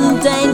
mundane